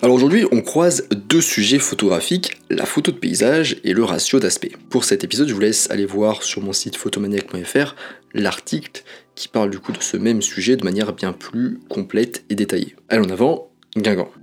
Alors aujourd'hui, on croise deux sujets photographiques, la photo de paysage et le ratio d'aspect. Pour cet épisode, je vous laisse aller voir sur mon site photomaniac.fr l'article qui parle du coup de ce même sujet de manière bien plus complète et détaillée. Allez en avant,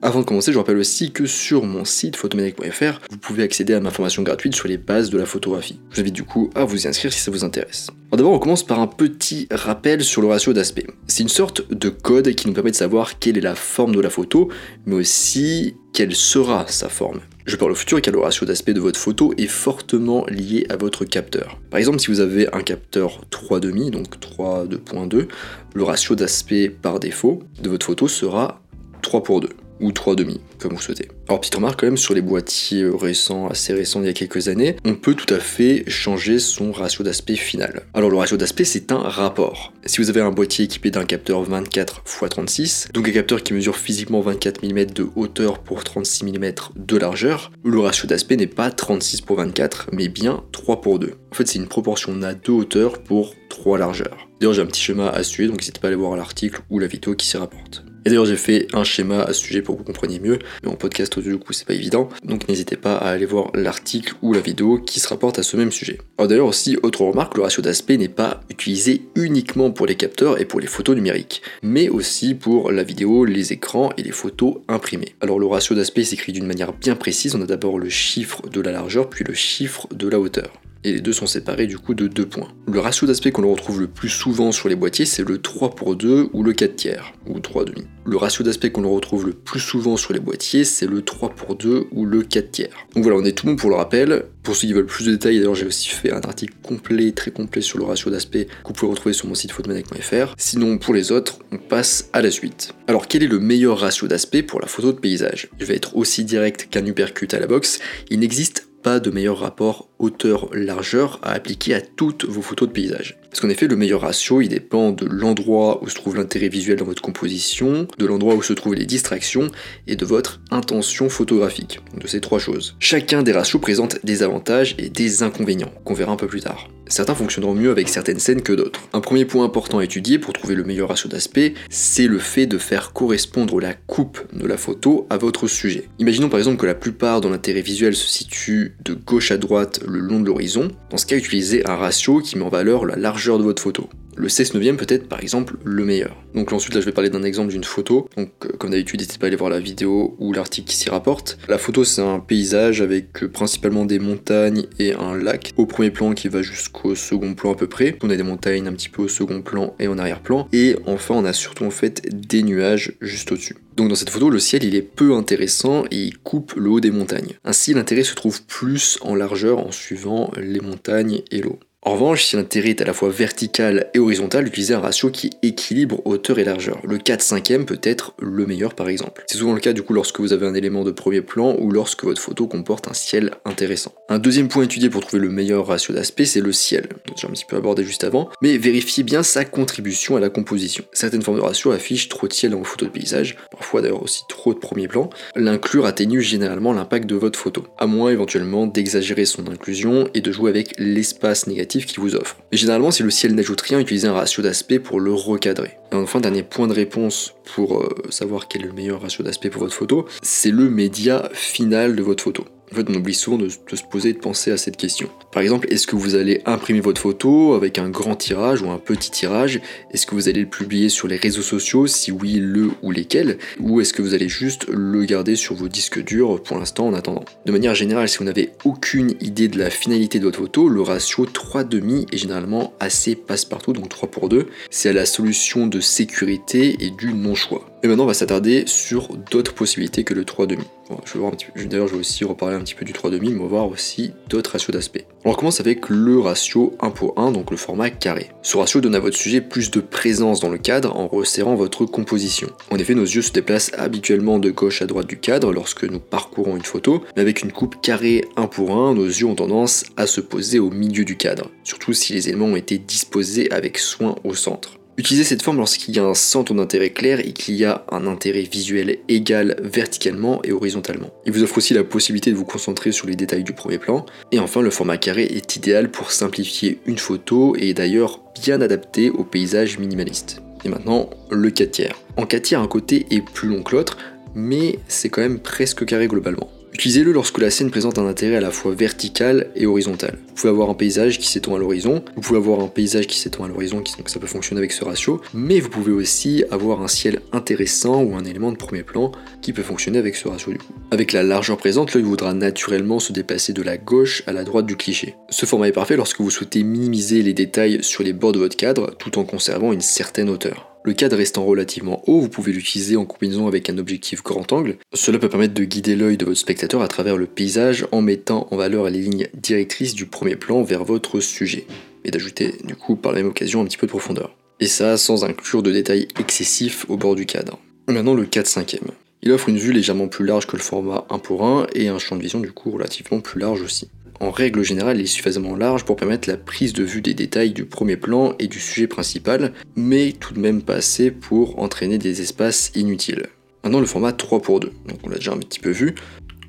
Avant de commencer, je rappelle aussi que sur mon site photomaniac.fr, vous pouvez accéder à ma formation gratuite sur les bases de la photographie. Je vous invite du coup à vous y inscrire si ça vous intéresse. D'abord, on commence par un petit rappel sur le ratio d'aspect. C'est une sorte de code qui nous permet de savoir quelle est la forme de la photo, mais aussi quelle sera sa forme. Je parle au futur car le ratio d'aspect de votre photo est fortement lié à votre capteur. Par exemple, si vous avez un capteur 3,5, donc 3.2.2, le ratio d'aspect par défaut de votre photo sera 3 pour 2 ou 3 demi, comme vous souhaitez. Alors petite remarque quand même sur les boîtiers récents, assez récents il y a quelques années, on peut tout à fait changer son ratio d'aspect final. Alors le ratio d'aspect c'est un rapport. Si vous avez un boîtier équipé d'un capteur 24 x 36, donc un capteur qui mesure physiquement 24 mm de hauteur pour 36 mm de largeur, le ratio d'aspect n'est pas 36 pour 24, mais bien 3 pour 2. En fait c'est une proportion, on a deux hauteurs pour 3 largeurs. D'ailleurs j'ai un petit schéma à suivre, donc n'hésitez pas à aller voir l'article ou la vidéo qui s'y rapporte. Et d'ailleurs, j'ai fait un schéma à ce sujet pour que vous compreniez mieux, mais en podcast audio, du coup, c'est pas évident. Donc n'hésitez pas à aller voir l'article ou la vidéo qui se rapporte à ce même sujet. D'ailleurs, aussi, autre remarque, le ratio d'aspect n'est pas utilisé uniquement pour les capteurs et pour les photos numériques, mais aussi pour la vidéo, les écrans et les photos imprimées. Alors le ratio d'aspect s'écrit d'une manière bien précise. On a d'abord le chiffre de la largeur, puis le chiffre de la hauteur et les deux sont séparés du coup de deux points. Le ratio d'aspect qu'on retrouve le plus souvent sur les boîtiers, c'est le 3 pour 2 ou le 4 tiers, ou 3 demi. Le ratio d'aspect qu'on retrouve le plus souvent sur les boîtiers, c'est le 3 pour 2 ou le 4 tiers. Donc voilà, on est tout bon pour le rappel. Pour ceux qui veulent plus de détails, d'ailleurs j'ai aussi fait un article complet, très complet sur le ratio d'aspect que vous pouvez retrouver sur mon site photomaniac.fr. Sinon pour les autres, on passe à la suite. Alors quel est le meilleur ratio d'aspect pour la photo de paysage? Je vais être aussi direct qu'un uppercut à la boxe. Il n'existe pas de meilleur rapport hauteur-largeur à appliquer à toutes vos photos de paysage. Parce qu'en effet, le meilleur ratio, il dépend de l'endroit où se trouve l'intérêt visuel dans votre composition, de l'endroit où se trouvent les distractions et de votre intention photographique. de ces trois choses. Chacun des ratios présente des avantages et des inconvénients, qu'on verra un peu plus tard. Certains fonctionneront mieux avec certaines scènes que d'autres. Un premier point important à étudier pour trouver le meilleur ratio d'aspect, c'est le fait de faire correspondre la coupe de la photo à votre sujet. Imaginons par exemple que la plupart de l'intérêt visuel se situe de gauche à droite le long de l'horizon. Dans ce cas, utilisez un ratio qui met en valeur la largeur de votre photo. Le 16 neuvième peut être par exemple le meilleur. Donc ensuite là je vais parler d'un exemple d'une photo. Donc euh, comme d'habitude n'hésitez pas à aller voir la vidéo ou l'article qui s'y rapporte. La photo c'est un paysage avec euh, principalement des montagnes et un lac au premier plan qui va jusqu'au second plan à peu près. On a des montagnes un petit peu au second plan et en arrière-plan. Et enfin on a surtout en fait des nuages juste au-dessus. Donc dans cette photo, le ciel il est peu intéressant et il coupe le haut des montagnes. Ainsi l'intérêt se trouve plus en largeur en suivant les montagnes et l'eau. En revanche, si l'intérêt est à la fois vertical et horizontal, utilisez un ratio qui équilibre hauteur et largeur. Le 4 5 peut être le meilleur par exemple. C'est souvent le cas du coup lorsque vous avez un élément de premier plan ou lorsque votre photo comporte un ciel intéressant. Un deuxième point étudié pour trouver le meilleur ratio d'aspect, c'est le ciel. J'ai un petit peu abordé juste avant, mais vérifiez bien sa contribution à la composition. Certaines formes de ratio affichent trop de ciel dans vos photos de paysage, parfois d'ailleurs aussi trop de premier plan. L'inclure atténue généralement l'impact de votre photo, à moins éventuellement d'exagérer son inclusion et de jouer avec l'espace négatif qui vous offre. Mais généralement, si le ciel n'ajoute rien, utilisez un ratio d'aspect pour le recadrer. Et enfin, dernier point de réponse pour euh, savoir quel est le meilleur ratio d'aspect pour votre photo, c'est le média final de votre photo. En fait, on oublie souvent de, se poser et de penser à cette question. Par exemple, est-ce que vous allez imprimer votre photo avec un grand tirage ou un petit tirage? Est-ce que vous allez le publier sur les réseaux sociaux Si oui, le ou lesquels? Ou est-ce que vous allez juste le garder sur vos disques durs pour l'instant en attendant? De manière générale, si vous n'avez aucune idée de la finalité de votre photo, le ratio 3,5 est généralement assez passe-partout, donc 3 pour 2. C'est la solution de sécurité et du non-choix. Et maintenant, on va s'attarder sur d'autres possibilités que le 3,5. je vais voir un petit peu, d'ailleurs, je vais aussi reparler un petit peu du 3,5, mais on va voir aussi d'autres ratios d'aspect. On commence avec le ratio 1 pour 1, donc le format carré. Ce ratio donne à votre sujet plus de présence dans le cadre en resserrant votre composition. En effet, nos yeux se déplacent habituellement de gauche à droite du cadre lorsque nous parcourons une photo, mais avec une coupe carrée 1 pour 1, nos yeux ont tendance à se poser au milieu du cadre, surtout si les éléments ont été disposés avec soin au centre. Utilisez cette forme lorsqu'il y a un centre d'intérêt clair et qu'il y a un intérêt visuel égal verticalement et horizontalement. Il vous offre aussi la possibilité de vous concentrer sur les détails du premier plan. Et enfin, le format carré est idéal pour simplifier une photo et est d'ailleurs bien adapté au paysage minimaliste. Et maintenant, le 4 tiers. En 4 tiers, un côté est plus long que l'autre, mais c'est quand même presque carré globalement. Utilisez-le lorsque la scène présente un intérêt à la fois vertical et horizontal. Vous pouvez avoir un paysage qui s'étend à l'horizon, vous pouvez avoir un paysage qui s'étend à l'horizon, donc ça peut fonctionner avec ce ratio, mais vous pouvez aussi avoir un ciel intéressant ou un élément de premier plan qui peut fonctionner avec ce ratio. Avec la largeur présente, l'œil voudra naturellement se déplacer de la gauche à la droite du cliché. Ce format est parfait lorsque vous souhaitez minimiser les détails sur les bords de votre cadre tout en conservant une certaine hauteur. Le cadre restant relativement haut, vous pouvez l'utiliser en combinaison avec un objectif grand angle. Cela peut permettre de guider l'œil de votre spectateur à travers le paysage en mettant en valeur les lignes directrices du premier plan vers votre sujet, et d'ajouter du coup par la même occasion un petit peu de profondeur. Et ça sans inclure de détails excessifs au bord du cadre. Maintenant le 4 5 e Il offre une vue légèrement plus large que le format 1 pour 1 et un champ de vision du coup relativement plus large aussi en règle générale, est suffisamment large pour permettre la prise de vue des détails du premier plan et du sujet principal, mais tout de même pas assez pour entraîner des espaces inutiles. Maintenant le format 3 pour 2, donc on l'a déjà un petit peu vu.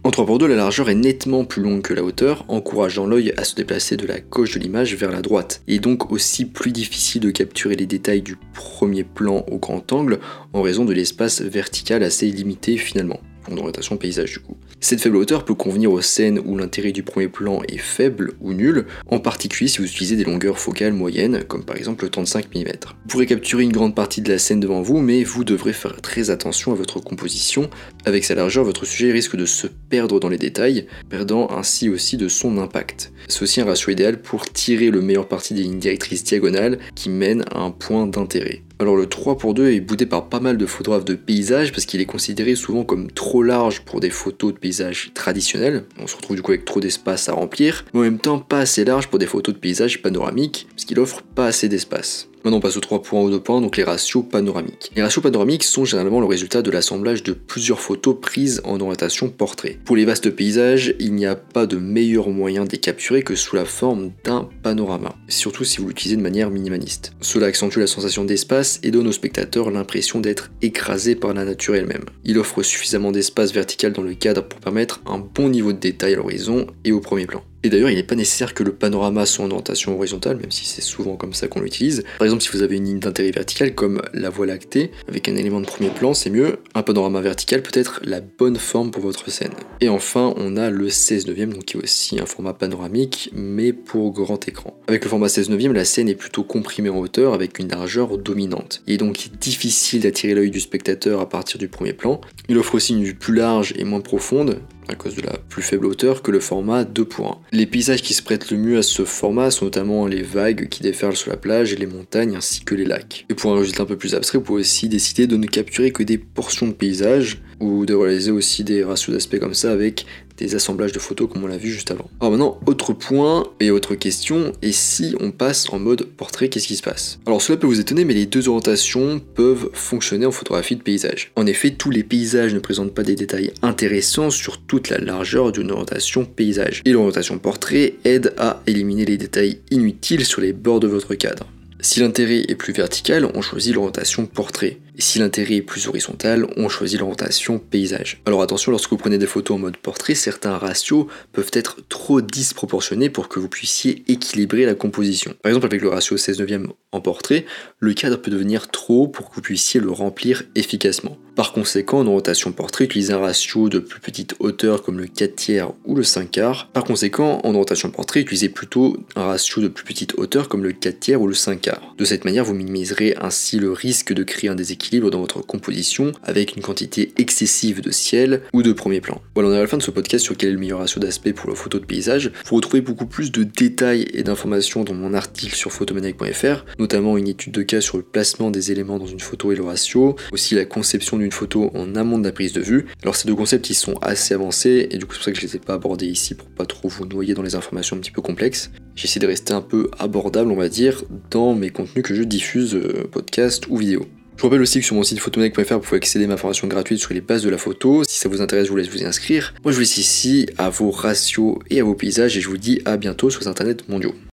En 3 pour 2, la largeur est nettement plus longue que la hauteur, encourageant l'œil à se déplacer de la gauche de l'image vers la droite. Est donc aussi plus difficile de capturer les détails du premier plan au grand angle en raison de l'espace vertical assez limité finalement en orientation paysage du coup. Cette faible hauteur peut convenir aux scènes où l'intérêt du premier plan est faible ou nul, en particulier si vous utilisez des longueurs focales moyennes, comme par exemple le 35 mm. Vous pourrez capturer une grande partie de la scène devant vous, mais vous devrez faire très attention à votre composition. Avec sa largeur, votre sujet risque de se perdre dans les détails, perdant ainsi aussi de son impact. C'est aussi un ratio idéal pour tirer le meilleur parti des lignes directrices diagonales qui mènent à un point d'intérêt. Alors le 3 pour 2 est boudé par pas mal de photographes de paysages parce qu'il est considéré souvent comme trop large pour des photos de paysages traditionnels. On se retrouve du coup avec trop d'espace à remplir, mais en même temps pas assez large pour des photos de paysages panoramiques parce qu'il offre pas assez d'espace. Maintenant on passe aux 3 points ou 2 points, donc les ratios panoramiques. Les ratios panoramiques sont généralement le résultat de l'assemblage de plusieurs photos prises en orientation portrait. Pour les vastes paysages, il n'y a pas de meilleur moyen de les capturer que sous la forme d'un panorama, surtout si vous l'utilisez de manière minimaliste. Cela accentue la sensation d'espace et donne au spectateur l'impression d'être écrasé par la nature elle-même. Il offre suffisamment d'espace vertical dans le cadre pour permettre un bon niveau de détail à l'horizon et au premier plan. Et d'ailleurs, il n'est pas nécessaire que le panorama soit en orientation horizontale, même si c'est souvent comme ça qu'on l'utilise. Par exemple, si vous avez une ligne d'intérêt verticale comme la voie lactée, avec un élément de premier plan, c'est mieux. Un panorama vertical peut être la bonne forme pour votre scène. Et enfin, on a le 16 neuvième, donc qui est aussi un format panoramique, mais pour grand écran. Avec le format 16 neuvième, la scène est plutôt comprimée en hauteur avec une largeur dominante. Il est donc difficile d'attirer l'œil du spectateur à partir du premier plan. Il offre aussi une vue plus large et moins profonde, à cause de la plus faible hauteur que le format 2 pour 1. Les paysages qui se prêtent le mieux à ce format sont notamment les vagues qui déferlent sur la plage et les montagnes ainsi que les lacs. Et pour un résultat un peu plus abstrait, vous pouvez aussi décider de ne capturer que des portions de paysages ou de réaliser aussi des ratios d'aspect comme ça avec des assemblages de photos comme on l'a vu juste avant. Alors maintenant, autre point et autre question, et si on passe en mode portrait, qu'est-ce qui se passe? Alors cela peut vous étonner, mais les deux orientations peuvent fonctionner en photographie de paysage. En effet, tous les paysages ne présentent pas des détails intéressants sur toute la largeur d'une orientation paysage. Et l'orientation portrait aide à éliminer les détails inutiles sur les bords de votre cadre. Si l'intérêt est plus vertical, on choisit l'orientation portrait. Et si l'intérêt est plus horizontal, on choisit l'orientation paysage. Alors attention, lorsque vous prenez des photos en mode portrait, certains ratios peuvent être trop disproportionnés pour que vous puissiez équilibrer la composition. Par exemple, avec le ratio 16 neuvième en portrait, le cadre peut devenir trop haut pour que vous puissiez le remplir efficacement. Par conséquent, en orientation portrait, utilisez un ratio de plus petite hauteur comme le 4 tiers ou le 5 quarts. Par conséquent, en orientation portrait, utilisez plutôt un ratio de plus petite hauteur comme le 4 tiers ou le 5 quarts. De cette manière, vous minimiserez ainsi le risque de créer un déséquilibre dans votre composition avec une quantité excessive de ciel ou de premier plan. Voilà, on est à la fin de ce podcast sur quel est le meilleur ratio d'aspect pour la photo de paysage. Vous retrouvez beaucoup plus de détails et d'informations dans mon article sur photomaniac.fr, notamment une étude de cas sur le placement des éléments dans une photo et le ratio, aussi la conception d'une photo en amont de la prise de vue. Alors ces deux concepts ils sont assez avancés et du coup c'est pour ça que je les ai pas abordés ici pour pas trop vous noyer dans les informations un petit peu complexes. J'essaie de rester un peu abordable on va dire dans mes contenus que je diffuse euh, podcast ou vidéo. Je vous rappelle aussi que sur mon site photomec.fr, vous pouvez accéder à ma formation gratuite sur les bases de la photo. Si ça vous intéresse, je vous laisse vous y inscrire. Moi, je vous laisse ici à vos ratios et à vos paysages et je vous dis à bientôt sur les internets mondiaux.